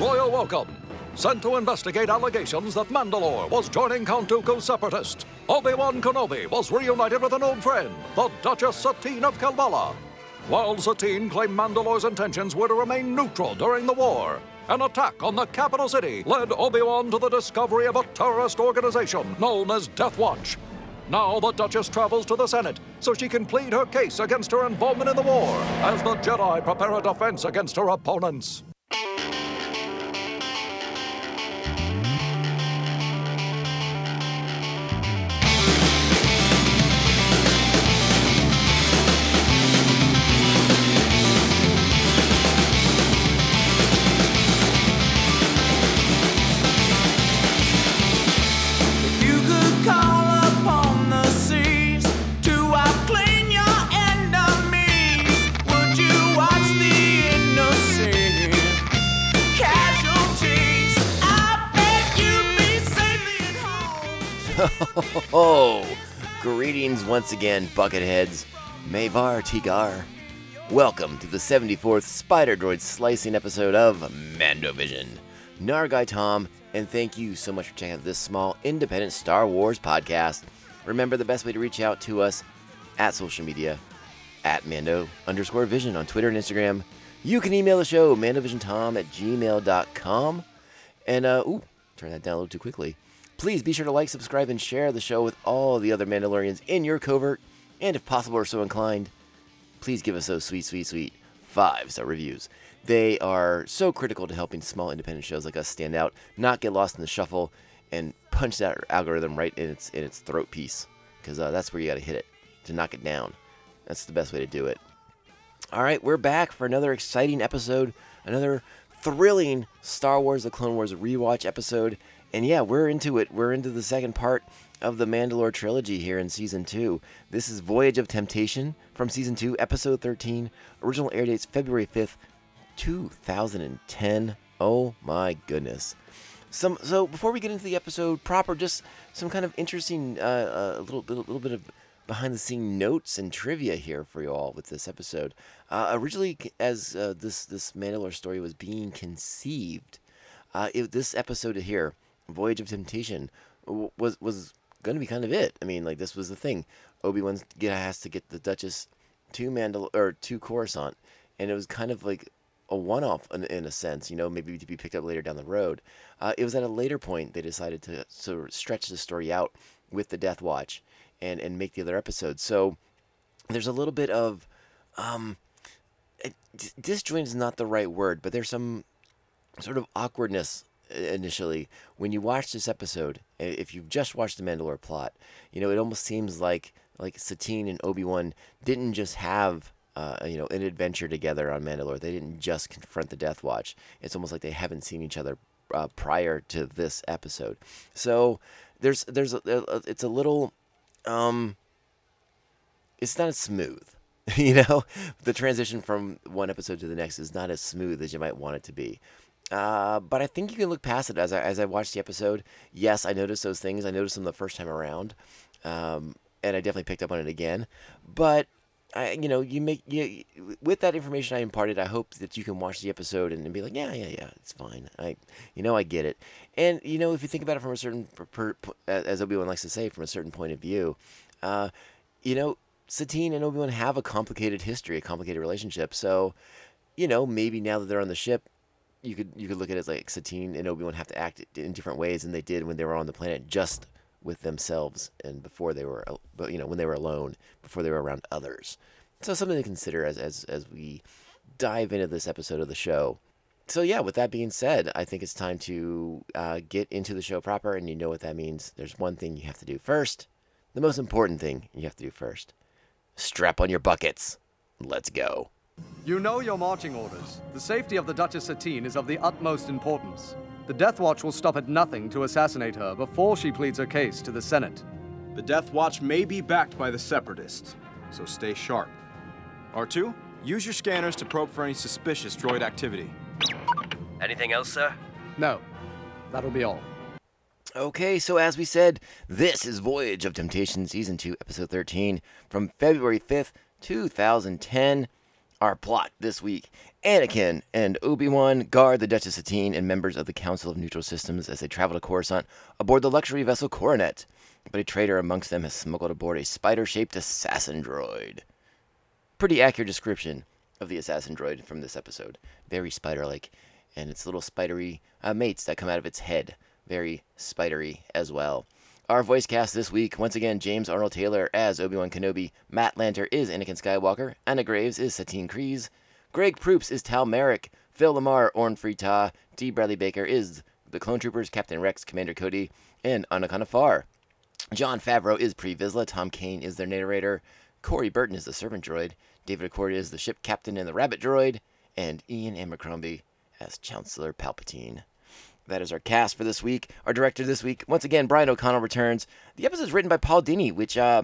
royal welcome. Sent to investigate allegations that Mandalore was joining Count Dooku's separatists, Obi-Wan Kenobi was reunited with an old friend, the Duchess Satine of Kalevala. While Satine claimed Mandalore's intentions were to remain neutral during the war, an attack on the capital city led Obi-Wan to the discovery of a terrorist organization known as Death Watch. Now the Duchess travels to the Senate so she can plead her case against her involvement in the war as the Jedi prepare a defense against her opponents. Greetings once again, Bucketheads. Mavar Tigar. Welcome to the 74th Spider Droid slicing episode of Mandovision. Nargai Tom, and thank you so much for checking out this small independent Star Wars podcast. Remember the best way to reach out to us at social media at Mando underscore vision on Twitter and Instagram. You can email the show, mandovisiontom at gmail.com. And, uh, ooh, turn that down a little too quickly. Please be sure to like, subscribe, and share the show with all the other Mandalorians in your covert. And if possible or so inclined, please give us those sweet, sweet, sweet five star reviews. They are so critical to helping small independent shows like us stand out, not get lost in the shuffle, and punch that algorithm right in its in its throat piece. Because uh, that's where you got to hit it to knock it down. That's the best way to do it. All right, we're back for another exciting episode, another thrilling Star Wars: The Clone Wars rewatch episode. And yeah, we're into it. We're into the second part of the Mandalore trilogy here in season two. This is Voyage of Temptation from season two, episode 13. Original air dates February 5th, 2010. Oh my goodness. Some so before we get into the episode proper, just some kind of interesting, uh, uh, little, little little bit of behind the scene notes and trivia here for you all with this episode. Uh, originally, as uh, this this Mandalore story was being conceived, uh, it, this episode here, Voyage of Temptation, was was going to be kind of it. I mean, like this was the thing. Obi Wan has to get the Duchess to Mandal or to Coruscant, and it was kind of like a one-off in, in a sense, you know, maybe to be picked up later down the road. Uh, it was at a later point they decided to sort of stretch the story out with the Death Watch and and make the other episodes. So there's a little bit of um, disjoint is not the right word, but there's some sort of awkwardness initially when you watch this episode. If you've just watched the Mandalore plot, you know it almost seems like like Satine and Obi Wan didn't just have uh, you know an adventure together on Mandalore. They didn't just confront the Death Watch. It's almost like they haven't seen each other uh, prior to this episode. So there's there's a, a, it's a little um it's not as smooth. you know, the transition from one episode to the next is not as smooth as you might want it to be. Uh, but I think you can look past it as I as I watched the episode. Yes, I noticed those things. I noticed them the first time around, um, and I definitely picked up on it again. But I, you know, you make you with that information I imparted. I hope that you can watch the episode and, and be like, yeah, yeah, yeah, it's fine. I, you know, I get it. And you know, if you think about it from a certain, per, per, as Obi Wan likes to say, from a certain point of view, uh, you know, Satine and Obi Wan have a complicated history, a complicated relationship. So, you know, maybe now that they're on the ship, you could you could look at it as like Satine and Obi Wan have to act in different ways than they did when they were on the planet, just with themselves and before they were, you know, when they were alone, before they were around others. So something to consider as as as we dive into this episode of the show. So yeah, with that being said, I think it's time to uh, get into the show proper, and you know what that means. There's one thing you have to do first, the most important thing you have to do first. Strap on your buckets. Let's go. You know your marching orders. The safety of the Duchess Satine is of the utmost importance. The Death Watch will stop at nothing to assassinate her before she pleads her case to the Senate. The Death Watch may be backed by the Separatists, so stay sharp. R2, use your scanners to probe for any suspicious droid activity. Anything else, sir? No, that'll be all. Okay, so as we said, this is Voyage of Temptation Season 2, Episode 13 from February 5th, 2010. Our plot this week Anakin and Obi Wan guard the Duchess Satine and members of the Council of Neutral Systems as they travel to Coruscant aboard the luxury vessel Coronet. But a traitor amongst them has smuggled aboard a spider shaped assassin droid. Pretty accurate description of the assassin droid from this episode. Very spider like, and its little spidery uh, mates that come out of its head. Very spidery as well. Our voice cast this week, once again, James Arnold Taylor as Obi-Wan Kenobi, Matt Lanter is Anakin Skywalker, Anna Graves is Satine Kryze, Greg Proops is Tal Merrick, Phil LaMarr, Orn Free Taa, D. Bradley Baker is the Clone Troopers, Captain Rex, Commander Cody, and Onaconda Farr. Jon Favreau is Pre Vizsla, Tom Kane is their narrator, Corey Burton is the servant droid, David Accordia is the ship captain and the rabbit droid, and Ian Abercrombie as Chancellor Palpatine. That is our cast for this week. Our director this week, once again, Brian O'Connell returns. The episode is written by Paul Dini, which uh,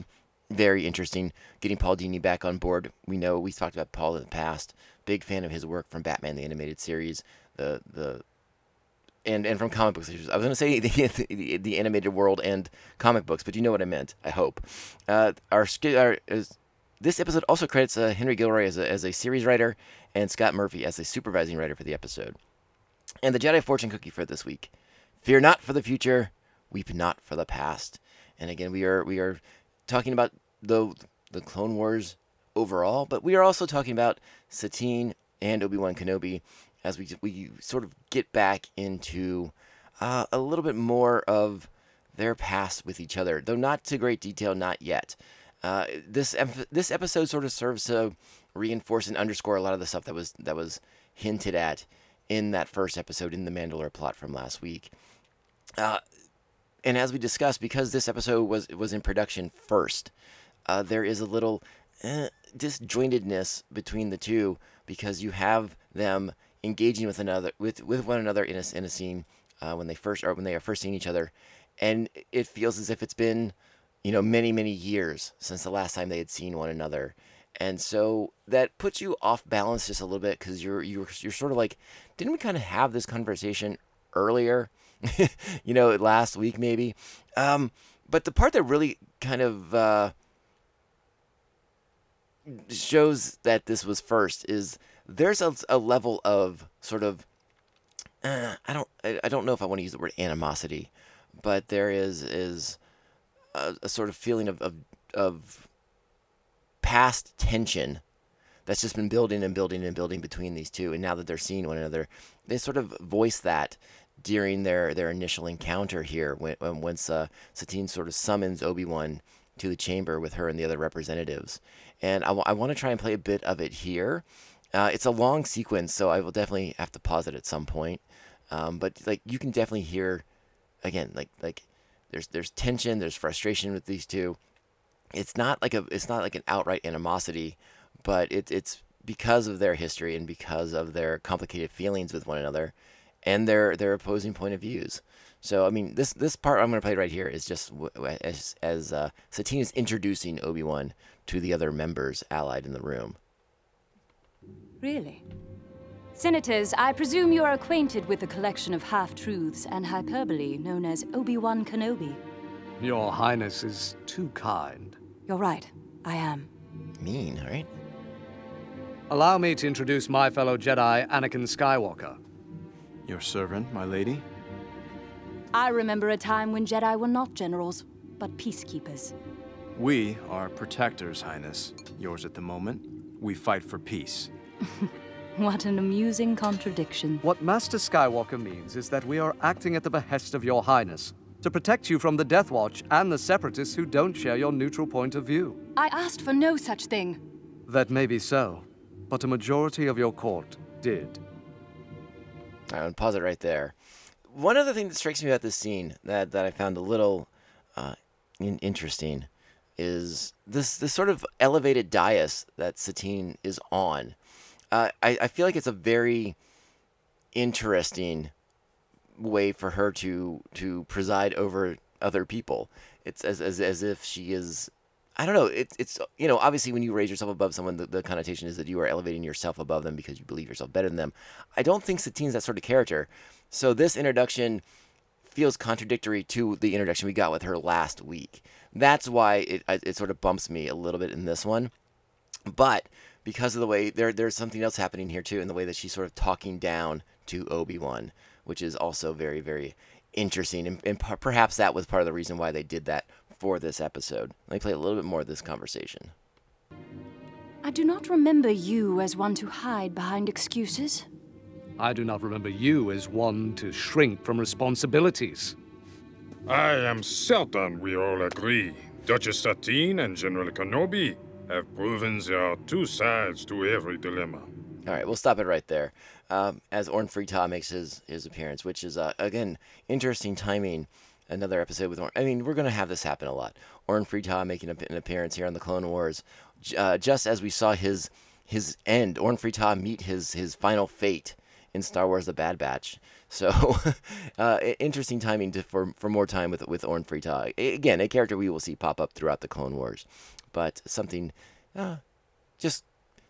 very interesting. Getting Paul Dini back on board. We know we've talked about Paul in the past. Big fan of his work from Batman the Animated Series, the the and and from comic books. I was going to say the, the, the animated world and comic books, but you know what I meant. I hope. Uh, our, our is, this episode also credits uh, Henry Gilroy as a, as a series writer and Scott Murphy as a supervising writer for the episode. And the Jedi Fortune Cookie for this week. Fear not for the future, weep not for the past. And again, we are we are talking about the the Clone Wars overall, but we are also talking about Satine and Obi Wan Kenobi as we we sort of get back into uh, a little bit more of their past with each other, though not to great detail, not yet. Uh, this this episode sort of serves to reinforce and underscore a lot of the stuff that was that was hinted at in that first episode in the Mandalore plot from last week. Uh, and as we discussed, because this episode was was in production first, uh, there is a little eh, disjointedness between the two because you have them engaging with another with, with one another in a, in a scene uh, when they first or when they are first seeing each other, and it feels as if it's been you know many many years since the last time they had seen one another and so that puts you off balance just a little bit because you're you're you're sort of like, didn't we kind of have this conversation earlier? you know, last week maybe. Um, but the part that really kind of uh, shows that this was first is there's a, a level of sort of uh, I don't I, I don't know if I want to use the word animosity, but there is is a, a sort of feeling of, of of past tension that's just been building and building and building between these two. And now that they're seeing one another, they sort of voice that during their, their initial encounter here when, when once uh, Satine sort of summons Obi Wan to the chamber with her and the other representatives. And I, w- I want to try and play a bit of it here. Uh, it's a long sequence, so I will definitely have to pause it at some point. Um, but like you can definitely hear, again, like like there's there's tension, there's frustration with these two, it's not like a it's not like an outright animosity, but it's it's because of their history and because of their complicated feelings with one another, and their their opposing point of views. So I mean, this this part I'm going to play right here is just as as uh, Satine is introducing Obi Wan to the other members allied in the room. Really? Senators, I presume you are acquainted with the collection of half truths and hyperbole known as Obi Wan Kenobi. Your Highness is too kind. You're right. I am. Mean, right? Allow me to introduce my fellow Jedi, Anakin Skywalker. Your servant, my lady. I remember a time when Jedi were not generals, but peacekeepers. We are protectors, Highness. Yours at the moment. We fight for peace. What an amusing contradiction. What Master Skywalker means is that we are acting at the behest of Your Highness, to protect you from the Death Watch and the Separatists who don't share your neutral point of view. I asked for no such thing. That may be so, but a majority of your court did. I would pause it right there. One other thing that strikes me about this scene that, that I found a little uh, in- interesting is this this sort of elevated dais that Satine is on. Uh, I, I feel like it's a very interesting way for her to to preside over other people. It's as as, as if she is. I don't know. It's it's you know obviously when you raise yourself above someone, the, the connotation is that you are elevating yourself above them because you believe yourself better than them. I don't think Satine's that sort of character. So this introduction feels contradictory to the introduction we got with her last week. That's why it it sort of bumps me a little bit in this one. But because of the way there there's something else happening here too in the way that she's sort of talking down to Obi-Wan, which is also very very interesting and, and per- perhaps that was part of the reason why they did that for this episode. Let me play a little bit more of this conversation. I do not remember you as one to hide behind excuses. I do not remember you as one to shrink from responsibilities. I am certain we all agree. Duchess Satine and General Kenobi have proven there are two sides to every dilemma. All right, we'll stop it right there. Um, as Orn Free Taa makes his, his appearance, which is, uh, again, interesting timing. Another episode with Orn. I mean, we're going to have this happen a lot. Orn Free Taa making an appearance here on the Clone Wars, uh, just as we saw his his end, Orn Free Taa meet his, his final fate in Star Wars The Bad Batch. So, uh, interesting timing to, for, for more time with, with Orn Free Taa. Again, a character we will see pop up throughout the Clone Wars, but something, uh, just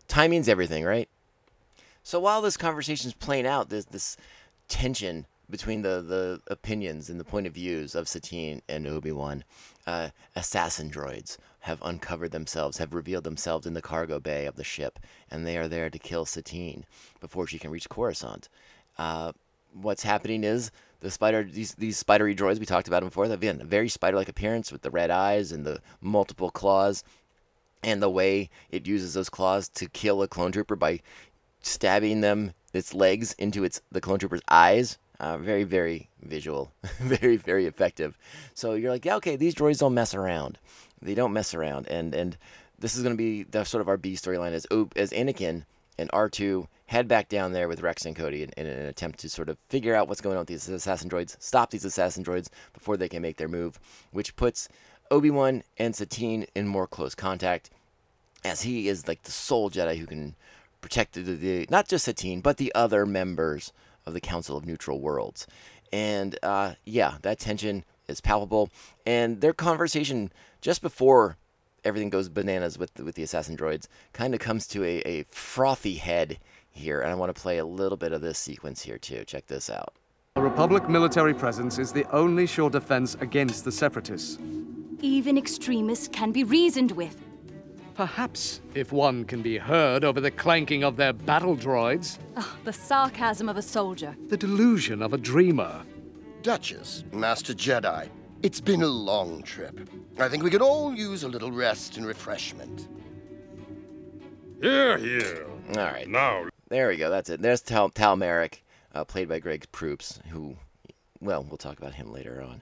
timing's everything, right? So while this conversation is playing out, this this tension between the, the opinions and the point of views of Satine and Obi Wan, uh, assassin droids have uncovered themselves, have revealed themselves in the cargo bay of the ship, and they are there to kill Satine before she can reach Coruscant. Uh, what's happening is the spider these these spidery droids we talked about them before. They've been a very spider-like appearance with the red eyes and the multiple claws, and the way it uses those claws to kill a clone trooper by stabbing them its legs into its the clone trooper's eyes. Uh, very very visual, very very effective. So you're like, yeah, okay, these droids don't mess around. They don't mess around, and and this is going to be the sort of our B storyline as as Anakin and R2 head back down there with Rex and Cody in, in, an attempt to sort of figure out what's going on with these assassin droids, stop these assassin droids before they can make their move, which puts Obi Wan and Satine in more close contact, as he is like the sole Jedi who can protect the, the not just Satine but the other members of the Council of Neutral Worlds. And uh, yeah, that tension is palpable, and their conversation just before everything goes bananas with the, with the assassin droids kind of comes to a, a frothy head here, and I want to play a little bit of this sequence here too. Check this out. The Republic military presence is the only sure defense against the Separatists. Even extremists can be reasoned with. Perhaps if one can be heard over the clanking of their battle droids, Oh, the sarcasm of a soldier. the delusion of a dreamer. Duchess, Master Jedi, it's been a long trip. I think we could all use a little rest and refreshment. Here, here. All right, Now, there we go. That's it. There's Tal, Tal Merrick, uh, played by Greg Proops, who, well, we'll talk about him later on.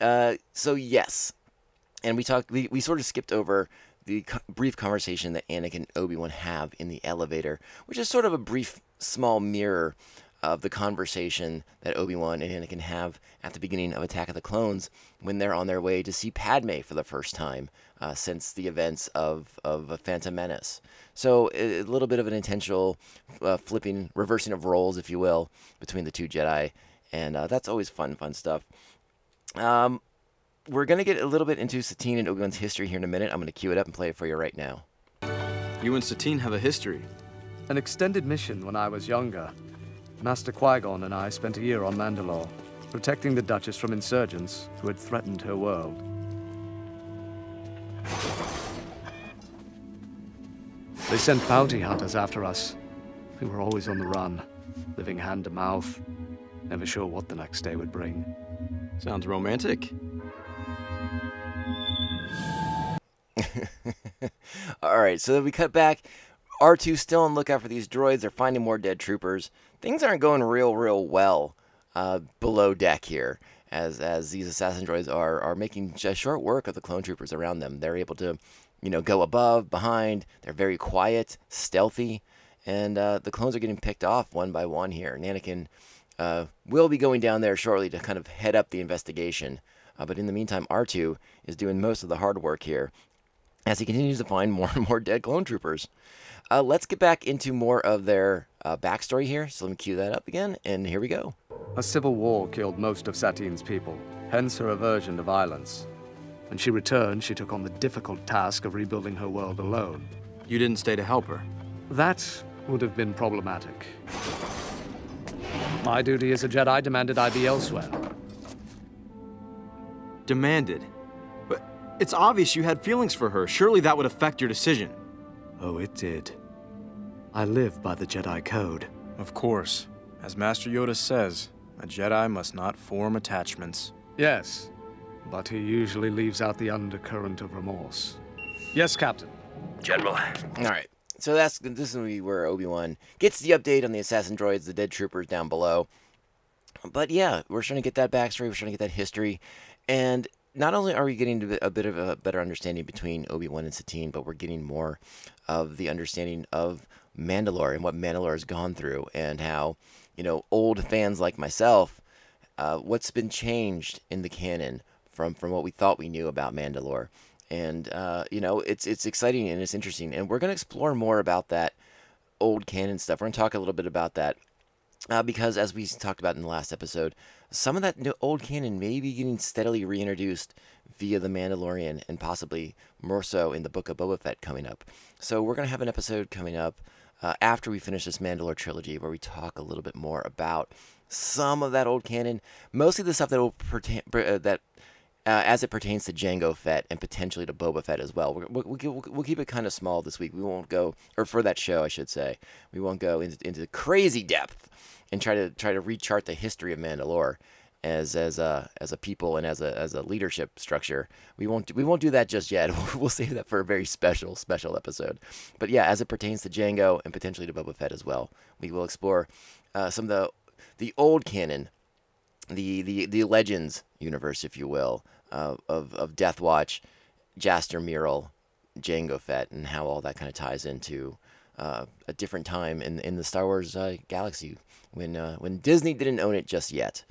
Uh, so yes, and we talked. We, we sort of skipped over the co- brief conversation that Anakin and Obi Wan have in the elevator, which is sort of a brief, small mirror of the conversation that Obi Wan and Anakin have at the beginning of Attack of the Clones when they're on their way to see Padme for the first time uh, since the events of of Phantom Menace. So a, a little bit of an intentional uh, flipping, reversing of roles, if you will, between the two Jedi, and uh, that's always fun, fun stuff. Um, we're gonna get a little bit into Satine and Obi Wan's history here in a minute. I'm gonna cue it up and play it for you right now. You and Satine have a history. An extended mission when I was younger. Master Qui Gon and I spent a year on Mandalore, protecting the Duchess from insurgents who had threatened her world. They sent bounty hunters after us. We were always on the run, living hand to mouth, never sure what the next day would bring. Sounds romantic. All right, so we cut back. R2 still on lookout for these droids. They're finding more dead troopers. Things aren't going real, real well uh, below deck here, as as these assassin droids are are making just short work of the clone troopers around them. They're able to, you know, go above, behind. They're very quiet, stealthy, and uh, the clones are getting picked off one by one here. And Anakin uh, will be going down there shortly to kind of head up the investigation. Uh, but in the meantime, R2 is doing most of the hard work here as he continues to find more and more dead clone troopers. Uh, let's get back into more of their uh, backstory here. So let me cue that up again, and here we go. A civil war killed most of Satine's people, hence her aversion to violence. When she returned, she took on the difficult task of rebuilding her world alone. You didn't stay to help her. That would have been problematic. My duty as a Jedi demanded I be elsewhere. Demanded. But it's obvious you had feelings for her. Surely that would affect your decision. Oh, it did. I live by the Jedi Code. Of course. As Master Yoda says, a Jedi must not form attachments. Yes, but he usually leaves out the undercurrent of remorse. Yes, Captain. General, All right. So that's this is gonna be where Obi Wan gets the update on the assassin droids, the dead troopers down below. But yeah, we're trying to get that backstory. We're trying to get that history, and not only are we getting a bit of a better understanding between Obi Wan and Satine, but we're getting more of the understanding of Mandalore and what Mandalore has gone through, and how you know old fans like myself, uh, what's been changed in the canon from from what we thought we knew about Mandalore. And uh, you know it's it's exciting and it's interesting. And we're going to explore more about that old canon stuff. We're to talk a little bit about that uh, because as we talked about in the last episode some of that old canon may be getting steadily reintroduced via the mandalorian and possibly more so in the book of boba fett coming up so we're going to have an episode coming up uh, after we finish this mandalore trilogy where we talk a little bit more about some of that old canon mostly the stuff that will pertain uh, that uh, as it pertains to Jango Fett and potentially to Boba Fett as well. We'll, we'll, we'll, we'll keep it kind of small this week. We won't go, or for that show, I should say, we won't go into, into crazy depth and try to try to rechart the history of Mandalore as as a as a people and as a as a leadership structure. We won't we won't do that just yet. we'll save that for a very special special episode. But yeah, as it pertains to Jango and potentially to Boba Fett as well, we will explore uh, some of the the old canon the the the Legends universe, if you will, uh, of of Death Watch, Jaster Mereel, Jango Fett, and how all that kind of ties into uh, a different time in in the Star Wars uh, galaxy when uh, when Disney didn't own it just yet.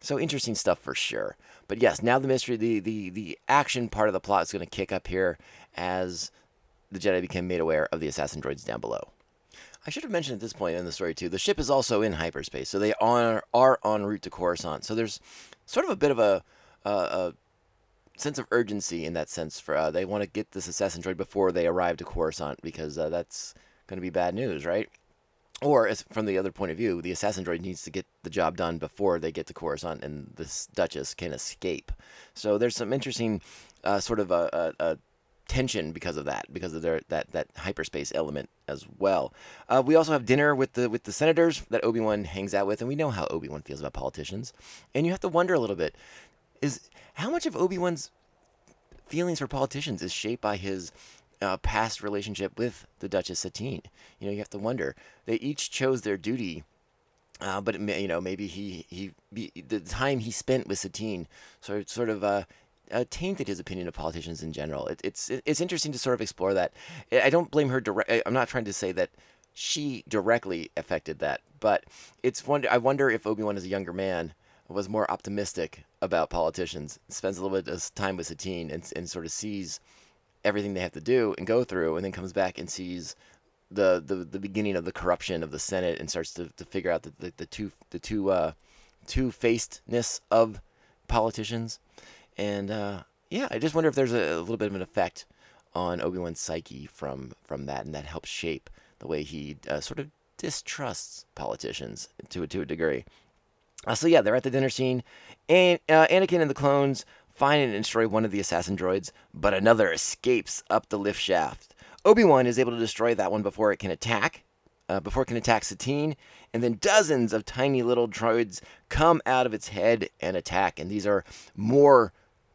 So interesting stuff for sure. But yes, now the mystery, the the the action part of the plot is going to kick up here as the Jedi became made aware of the assassin droids down below. I should have mentioned at this point in the story too. The ship is also in hyperspace, so they are are en route to Coruscant. So there's sort of a bit of a, a, a sense of urgency in that sense. For uh, they want to get this assassin droid before they arrive to Coruscant because uh, that's going to be bad news, right? Or as, from the other point of view, the assassin droid needs to get the job done before they get to Coruscant, and this Duchess can escape. So there's some interesting uh, sort of a, a, a tension because of that, because of their that that hyperspace element as well. Uh, we also have dinner with the with the senators that Obi Wan hangs out with, and we know how Obi Wan feels about politicians. And you have to wonder a little bit: is how much of Obi Wan's feelings for politicians is shaped by his uh, past relationship with the Duchess Satine? You know, you have to wonder. They each chose their duty. Uh, but it may, you know, maybe he he be, the time he spent with Satine sort of, sort of uh, uh, tainted his opinion of politicians in general. It, it's it's interesting to sort of explore that. I don't blame her direct. I'm not trying to say that she directly affected that, but it's wonder. I wonder if Obi Wan, as a younger man, was more optimistic about politicians, spends a little bit of time with Satine, and and sort of sees everything they have to do and go through, and then comes back and sees. The, the, the beginning of the corruption of the Senate and starts to, to figure out the, the, the two the two uh, two facedness of politicians and uh, yeah, I just wonder if there's a, a, little bit of an effect on Obi Wan's psyche from from that, and that helps shape the way he uh, sort of distrusts politicians to to a degree. Uh, so yeah, they're at the dinner scene, and uh, Anakin and the clones find and destroy one of the assassin droids, but another escapes up the lift shaft. Obi Wan is able to destroy that one before it can attack, uh, before it can attack Satine, and then dozens of tiny little droids come out of its head and attack, and these are more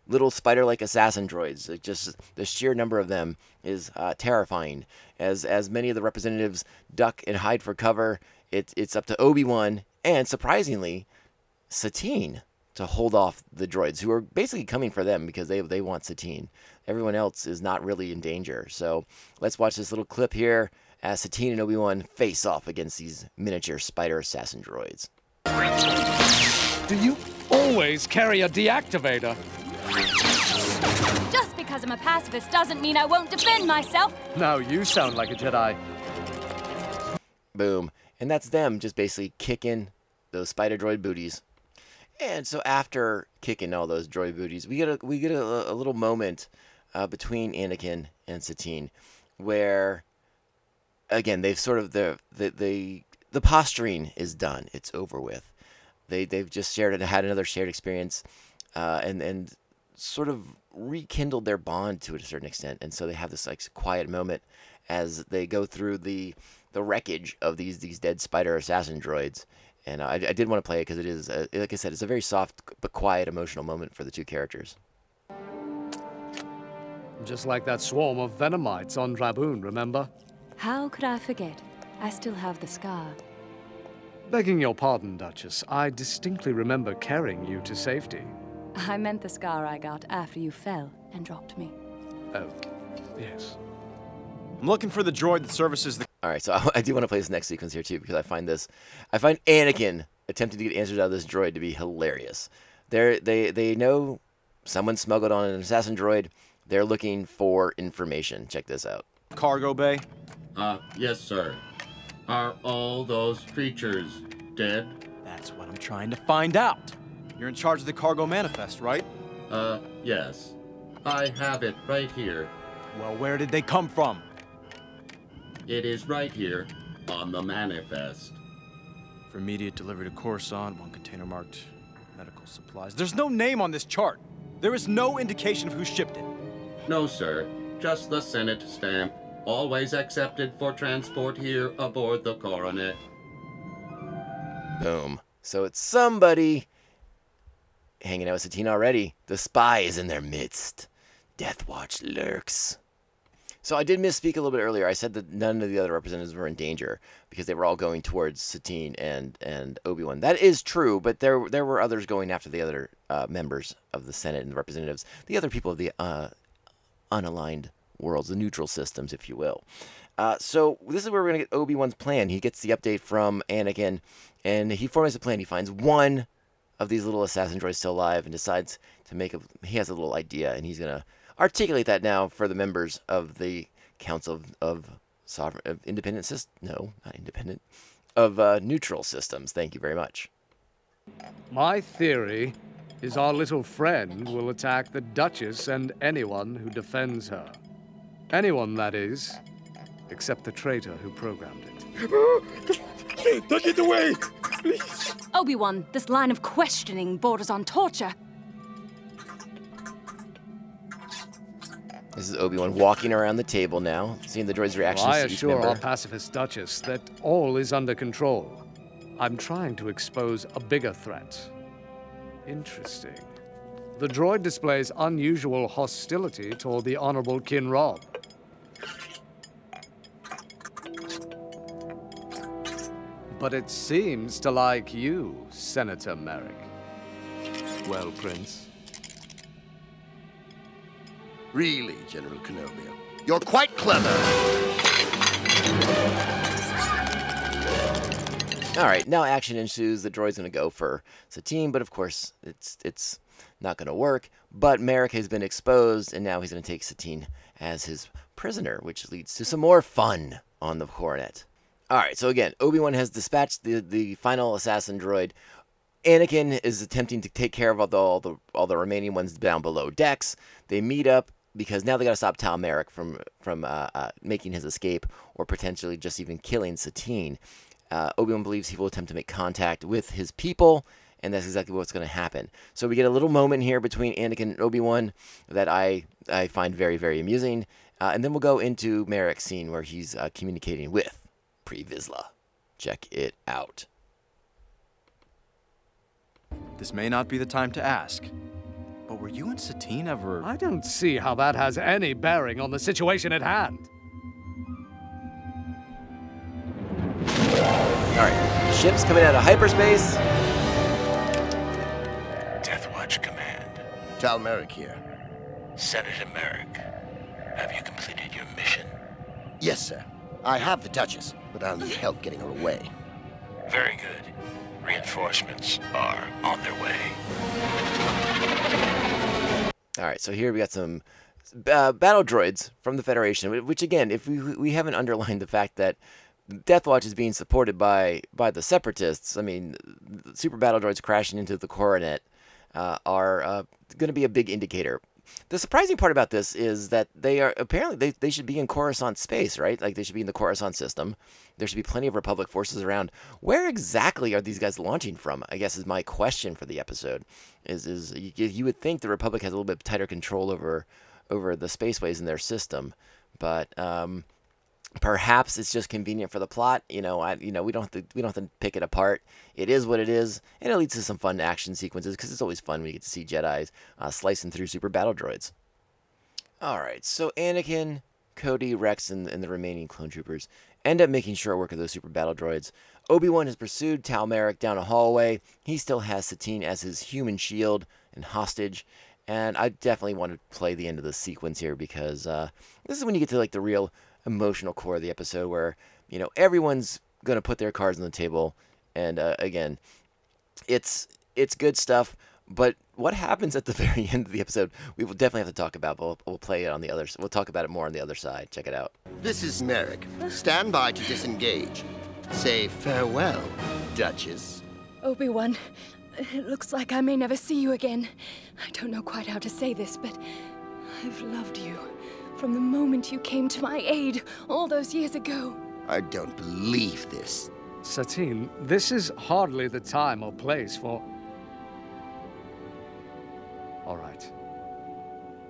little spider-like assassin droids. It just the sheer number of them is uh, terrifying. As as many of the representatives duck and hide for cover, it, it's up to Obi Wan and surprisingly, Satine to hold off the droids who are basically coming for them because they they want Satine. Everyone else is not really in danger. So let's watch this little clip here as Satine and Obi Wan face off against these miniature spider assassin droids. Do you always carry a deactivator? Just because I'm a pacifist doesn't mean I won't defend myself. Now you sound like a Jedi. Boom. And that's them just basically kicking those spider droid booties. And so after kicking all those droid booties, we get a we get a, a little moment uh, between Anakin and Satine, where again they've sort of the the the, the posturing is done. It's over with. They they've just shared and had another shared experience, uh, and and sort of rekindled their bond to a certain extent, and so they have this like quiet moment as they go through the the wreckage of these these dead spider assassin droids. And I, I did want to play it because it is, uh, like I said, it's a very soft but quiet emotional moment for the two characters. Just like that swarm of Venomites on Draboon, remember? How could I forget? I still have the scar. Begging your pardon, Duchess, I distinctly remember carrying you to safety. I meant the scar I got after you fell and dropped me. Oh, yes. I'm looking for the droid that services the. All right, so I, I do want to play this next sequence here too because I find this, I find Anakin attempting to get answers out of this droid to be hilarious. They're, they they know someone smuggled on an assassin droid. They're looking for information. Check this out. Cargo bay. Uh, yes, sir. Are all those creatures dead? That's what I'm trying to find out. You're in charge of the cargo manifest, right? Uh, yes. I have it right here. Well, where did they come from? It is right here on the manifest. For immediate delivery to Coruscant, one container marked medical supplies. There's no name on this chart. There is no indication of who shipped it. No, sir. Just the Senate stamp. Always accepted for transport here aboard the Coronet. Boom. So it's somebody hanging out with Satine already. The spy is in their midst. Death Watch lurks. So I did misspeak a little bit earlier. I said that none of the other representatives were in danger because they were all going towards Satine and and Obi Wan. That is true, but there there were others going after the other uh, members of the Senate and the representatives, the other people of the uh, unaligned worlds, the neutral systems, if you will. Uh, so this is where we're gonna get Obi Wan's plan. He gets the update from Anakin, and he formulates a plan. He finds one of these little assassin droids still alive, and decides to make a. He has a little idea, and he's gonna articulate that now for the members of the Council of, of Sovereign of Independent Systems. No, not independent. Of uh, neutral systems. Thank you very much. My theory is our little friend will attack the Duchess and anyone who defends her. Anyone, that is, except the traitor who programmed it. Don't get away! Please! Obi Wan, this line of questioning borders on torture. This is Obi Wan walking around the table now, seeing the droid's reactions Well, I to each assure our pacifist Duchess that all is under control. I'm trying to expose a bigger threat. Interesting. The droid displays unusual hostility toward the Honorable Kin Robb. But it seems to like you, Senator Merrick. Well, Prince. Really, General Kenobi. You're quite clever. All right, now action ensues. The droid's to go for Satine, but of course, it's it's not to work. But Merrick has been exposed, and now he's to take Satine as his prisoner, which leads to some more fun on the Coronet. All right, so again, Obi Wan has dispatched the the final assassin droid. Anakin is attempting to take care of all the all the, all the remaining ones down below decks. They meet up because now they got to stop Tal Merrick from from uh, uh, making his escape or potentially just even killing Satine. Uh, Obi Wan believes he will attempt to make contact with his people, and that's exactly what's going to happen. So we get a little moment here between Anakin and Obi Wan that I I find very very amusing, uh, and then we'll go into Merrick's scene where he's uh, communicating with Pre Vizsla. Check it out. This may not be the time to ask, but were you and Satine ever. I don't see how that has any bearing on the situation at hand. All right, ships coming out of hyperspace. Death Watch Command. Tal Merrick here. Senator Merrick, have you completed your mission? Yes, sir. I have the Duchess, but I'll need help getting her away. Very good. Reinforcements are on their way. All right, so here we got some uh, battle droids from the Federation, which again, if we we haven't underlined the fact that Death Watch is being supported by by the Separatists. I mean, super battle droids crashing into the Coronet uh, are uh, going to be a big indicator. The surprising part about this is that they are apparently they, they should be in Coruscant space, right? Like they should be in the Coruscant system. There should be plenty of Republic forces around. Where exactly are these guys launching from? I guess is my question for the episode. Is is you, you would think the Republic has a little bit tighter control over over the spaceways in their system, but um, perhaps it's just convenient for the plot. You know, I you know we don't have to we don't have to pick it apart. It is what it is, and it leads to some fun action sequences because it's always fun when you get to see Jedi's uh, slicing through super battle droids. All right, so Anakin, Cody, Rex, and, and the remaining clone troopers end up making short work of those super battle droids. Obi Wan has pursued Tal Merrick down a hallway. He still has Satine as his human shield and hostage. And I definitely want to play the end of the sequence here because uh, this is when you get to like the real emotional core of the episode where you know everyone's going to put their cards on the table and uh, again it's it's good stuff but what happens at the very end of the episode we will definitely have to talk about but we'll, we'll play it on the other we'll talk about it more on the other side check it out This is Merrick. Stand by to disengage. Say farewell, Duchess. Obi Wan, it looks like I may never see you again. I don't know quite how to say this, but I've loved you from the moment you came to my aid all those years ago. I don't believe this. Satine, this is hardly the time or place for. All right.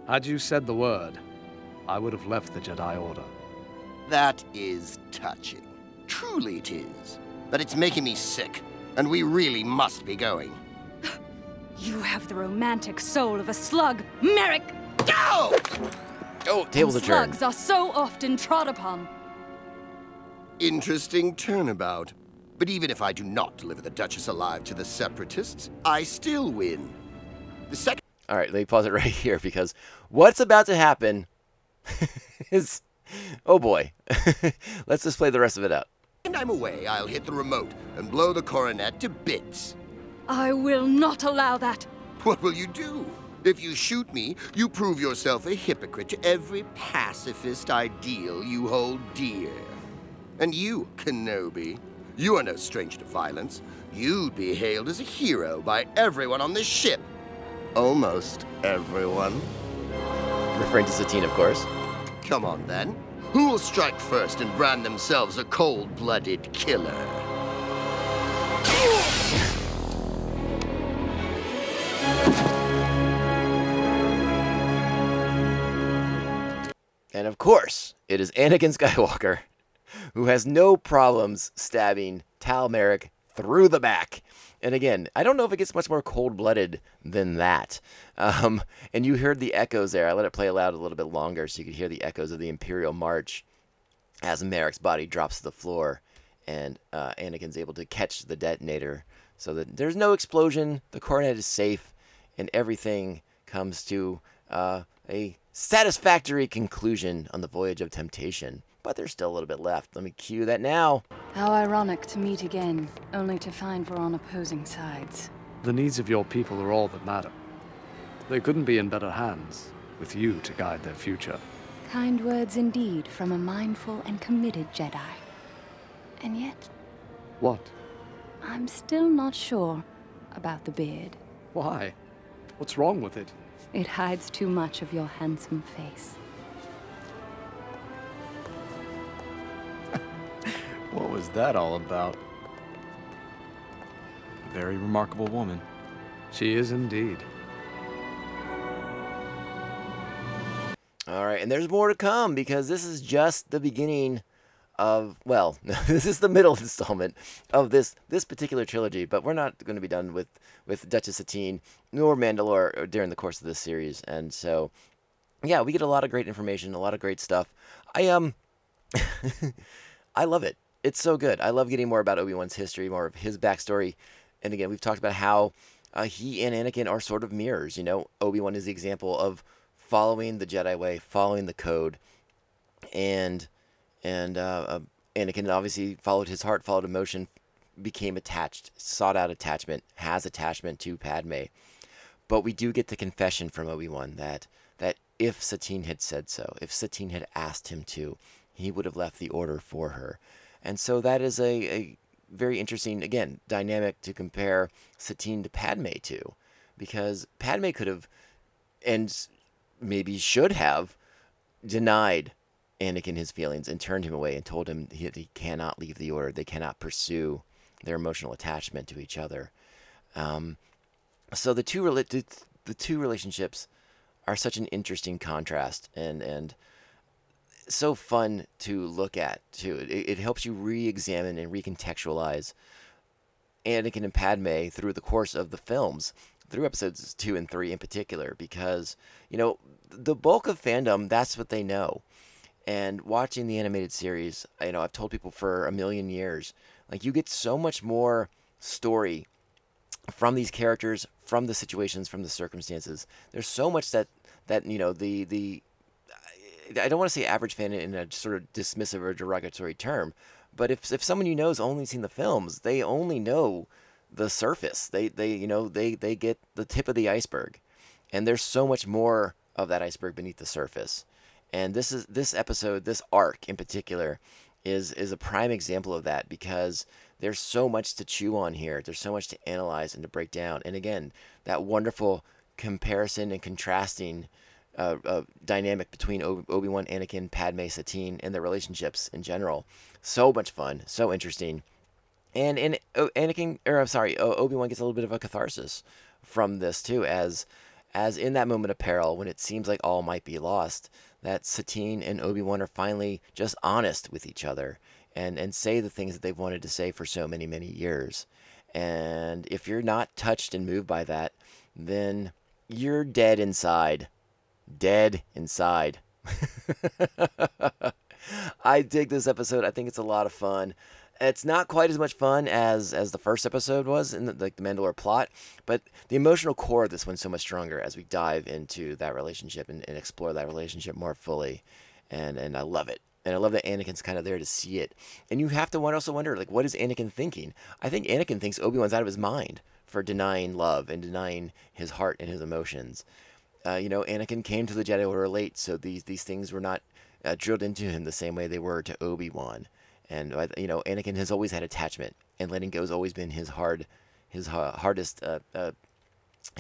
Had you said the word, I would have left the Jedi Order. That is touching. Truly it is. But it's making me sick, and we really must be going. You have the romantic soul of a slug, Merrick! Go! Oh, tables and are turned. Slugs are so often trod upon. Interesting turnabout. But even if I do not deliver the Duchess alive to the Separatists, I still win. The second all right let me pause it right here because what's about to happen is oh boy let's just play the rest of it out And I'm away, I'll hit the remote and blow the coronet to bits. I will not allow that. What will you do? If you shoot me, you prove yourself a hypocrite to every pacifist ideal you hold dear. And you, Kenobi, you are no stranger to violence. You'd be hailed as a hero by everyone on this ship. Almost everyone. referring to satine of course Come on then. Who will strike first and brand themselves a cold blooded killer? Course, it is Anakin Skywalker, who has no problems stabbing Tal Merrick through the back. And again, I don't know if it gets much more cold blooded than that. Um, and you heard the echoes there. I let it play aloud a little bit longer so you could hear the echoes of the Imperial March as Merrick's body drops to the floor and uh, Anakin's able to catch the detonator so that there's no explosion, the coronet is safe, and everything comes to uh, a satisfactory conclusion on the voyage of temptation. But there's still a little bit left. Let me cue that now. How ironic to meet again, only to find we're on opposing sides. The needs of your people are all that matter. They couldn't be in better hands with you to guide their future. Kind words indeed from a mindful and committed Jedi. And yet, What? I'm still not sure about the beard. Why? What's wrong with it? It hides too much of your handsome face. What was that all about? Very remarkable woman. She is indeed. All right, and there's more to come because this is just the beginning of well, this is the middle installment of this this particular trilogy. But we're not going to be done with with Duchess Satine nor Mandalore during the course of this series, and so yeah, we get a lot of great information, a lot of great stuff. I um, I love it. It's so good. I love getting more about Obi Wan's history, more of his backstory, and again, we've talked about how uh, he and Anakin are sort of mirrors. You know, Obi Wan is the example of following the Jedi way, following the code, and and uh, uh, Anakin obviously followed his heart, followed emotion, became attached, sought out attachment, has attachment to Padme. But we do get the confession from Obi Wan that that if Satine had said so, if Satine had asked him to, he would have left the order for her. And so that is a, a very interesting, again, dynamic to compare Satine to Padme to, because Padme could have, and maybe should have, denied Anakin his feelings and turned him away and told him he, he cannot leave the order. They cannot pursue their emotional attachment to each other. Um, so the two the two relationships are such an interesting contrast, and and so fun to look at too. It, it helps you re-examine and recontextualize Anakin and Padme through the course of the films, through episodes two and three in particular, because you know the bulk of fandom that's what they know. And watching the animated series, you know, I've told people for a million years, like you get so much more story from these characters, from the situations, from the circumstances. There's so much that that you know the the I don't want to say average fan in a sort of dismissive or derogatory term, but if if someone you know has only seen the films, they only know the surface. They they you know they they get the tip of the iceberg, and there's so much more of that iceberg beneath the surface. And this is this episode, this arc in particular, is is a prime example of that because there's so much to chew on here. There's so much to analyze and to break down. And again, that wonderful comparison and contrasting uh, uh, dynamic between Obi Wan, Anakin, Padme, Satine, and their relationships in general. So much fun, so interesting. And and uh, Anakin, or I'm sorry, Obi Wan gets a little bit of a catharsis from this too, as as in that moment of peril when it seems like all might be lost, that Satine and Obi Wan are finally just honest with each other and and say the things that they've wanted to say for so many many years. And if you're not touched and moved by that, then you're dead inside. Dead inside. I dig this episode. I think it's a lot of fun. It's not quite as much fun as as the first episode was in the, like the Mandalore plot, but the emotional core of this one's so much stronger as we dive into that relationship and, and explore that relationship more fully, and and I love it. And I love that Anakin's kind of there to see it. And you have to also wonder, like, what is Anakin thinking? I think Anakin thinks Obi Wan's out of his mind for denying love and denying his heart and his emotions. Uh, you know, Anakin came to the Jedi Order late, so these these things were not uh, drilled into him the same way they were to Obi Wan. And uh, you know, Anakin has always had attachment, and letting go has always been his hard, his hardest uh, uh,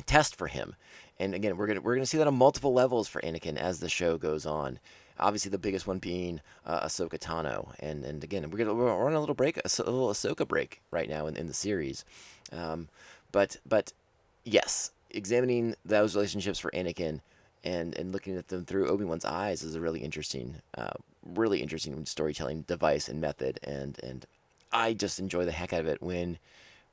test for him. And again, we're gonna we're gonna see that on multiple levels for Anakin as the show goes on. Obviously, the biggest one being uh, Ahsoka Tano, and and again, we're gonna we're on a little break, a, a little Ahsoka break right now in, in the series. Um, but but yes, examining those relationships for Anakin and and looking at them through Obi Wan's eyes is a really interesting, uh, really interesting storytelling device and method, and and I just enjoy the heck out of it when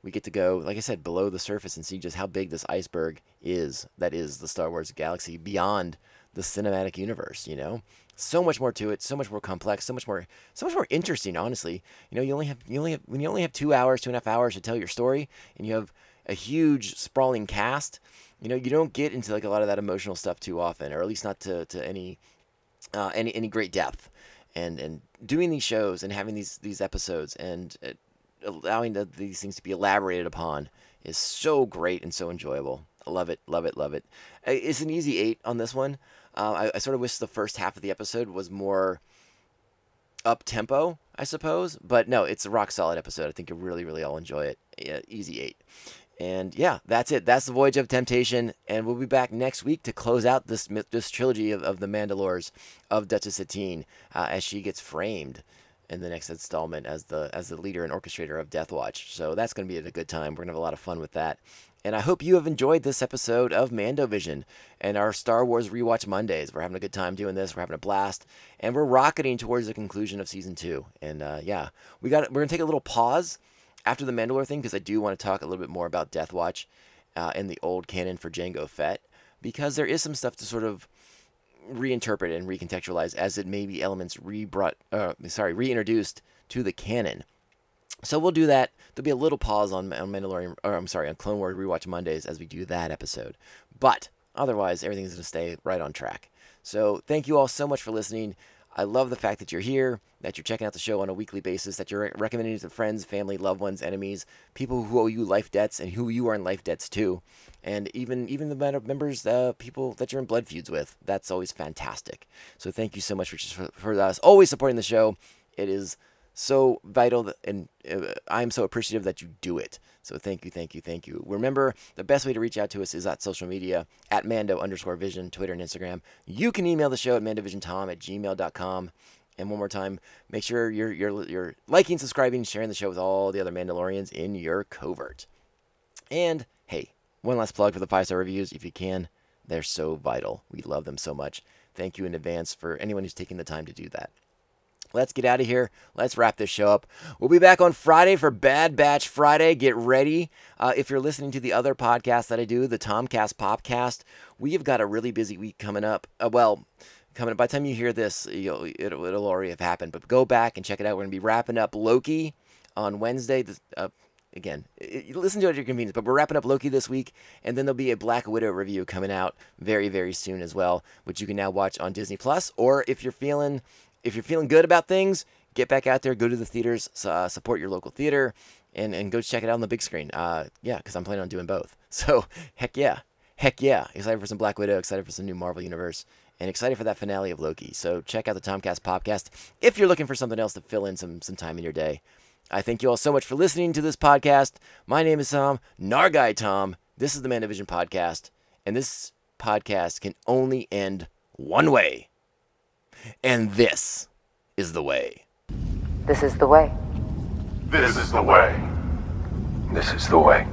we get to go, like I said, below the surface and see just how big this iceberg is. That is the Star Wars galaxy beyond the cinematic universe. You know, so much more to it, so much more complex, so much more, so much more interesting. Honestly, you know, you only have you only have when you only have two hours, two and a half hours to tell your story, and you have a huge sprawling cast. You know, you don't get into like a lot of that emotional stuff too often, or at least not to to any uh, any any great depth. And and doing these shows and having these these episodes and uh, allowing the, these things to be elaborated upon is so great and so enjoyable. I love it, love it, love it. It's an easy eight on this one. Uh, I, I, sort of wish the first half of the episode was more up tempo, I suppose. But no, it's a rock solid episode. I think you really, really all enjoy it. Yeah, easy eight. And yeah, that's it. That's the Voyage of Temptation, and we'll be back next week to close out this this trilogy of, of the Mandalores of Duchess Satine uh, as she gets framed in the next installment as the as the leader and orchestrator of Death Watch. So that's going to be a good time. We're going to have a lot of fun with that. And I hope you have enjoyed this episode of Mandovision and our Star Wars Rewatch Mondays. We're having a good time doing this. We're having a blast, and we're rocketing towards the conclusion of season two. And uh, yeah, we got we're gonna take a little pause after the Mandalore thing because I do want to talk a little bit more about Death Watch uh, and the old canon for Jango Fett because there is some stuff to sort of reinterpret and recontextualize as it may be elements re-brought, uh, sorry, reintroduced to the canon. So we'll do that. There'll be a little pause on, on Mandalorian, or I'm sorry, on Clone Wars Rewatch Mondays as we do that episode. But otherwise, everything's going to stay right on track. So thank you all so much for listening. I love the fact that you're here, that you're checking out the show on a weekly basis, that you're recommending it to friends, family, loved ones, enemies, people who owe you life debts and who you are in life debts to, and even even the members, uh, people that you're in blood feuds with. That's always fantastic. So thank you so much for for, us always supporting the show. It is so vital that, and uh, I'm so appreciative that you do it. So thank you, thank you, thank you. Remember, the best way to reach out to us is at social media at Mando underscore Vision, Twitter and Instagram. You can email the show at mandovisiontom at gmail.com. And one more time, make sure you're, you're, you're liking, subscribing, sharing the show with all the other Mandalorians in your covert. And hey, one last plug for the five star reviews if you can. They're so vital. We love them so much. thank you in advance for anyone who's taking the time to do that. Let's get out of here. Let's wrap this show up. We'll be back on Friday for Bad Batch Friday. Get ready. Uh, if you're listening to the other podcast that I do, the Tomcast Popcast, we have got a really busy week coming up. Uh, well, coming up. By the time you hear this, it'll, it'll already have happened. But go back and check it out. We're going to be wrapping up Loki on Wednesday. Uh, again, it, listen to it at your convenience. But we're wrapping up Loki this week, and then there'll be a Black Widow review coming out very, very soon as well, which you can now watch on Disney Plus. Or if you're feeling if you're feeling good about things, get back out there, go to the theaters, uh, support your local theater, and, and go check it out on the big screen. Uh, yeah, because I'm planning on doing both. So heck yeah, heck yeah, excited for some Black Widow, excited for some new Marvel Universe, and excited for that finale of Loki. So check out the Tomcast podcast if you're looking for something else to fill in some some time in your day. I thank you all so much for listening to this podcast. My name is Tom Nargai Tom. This is the Mandovision podcast, and this podcast can only end one way. And this is the way. This is the way. This is the way. This is the way.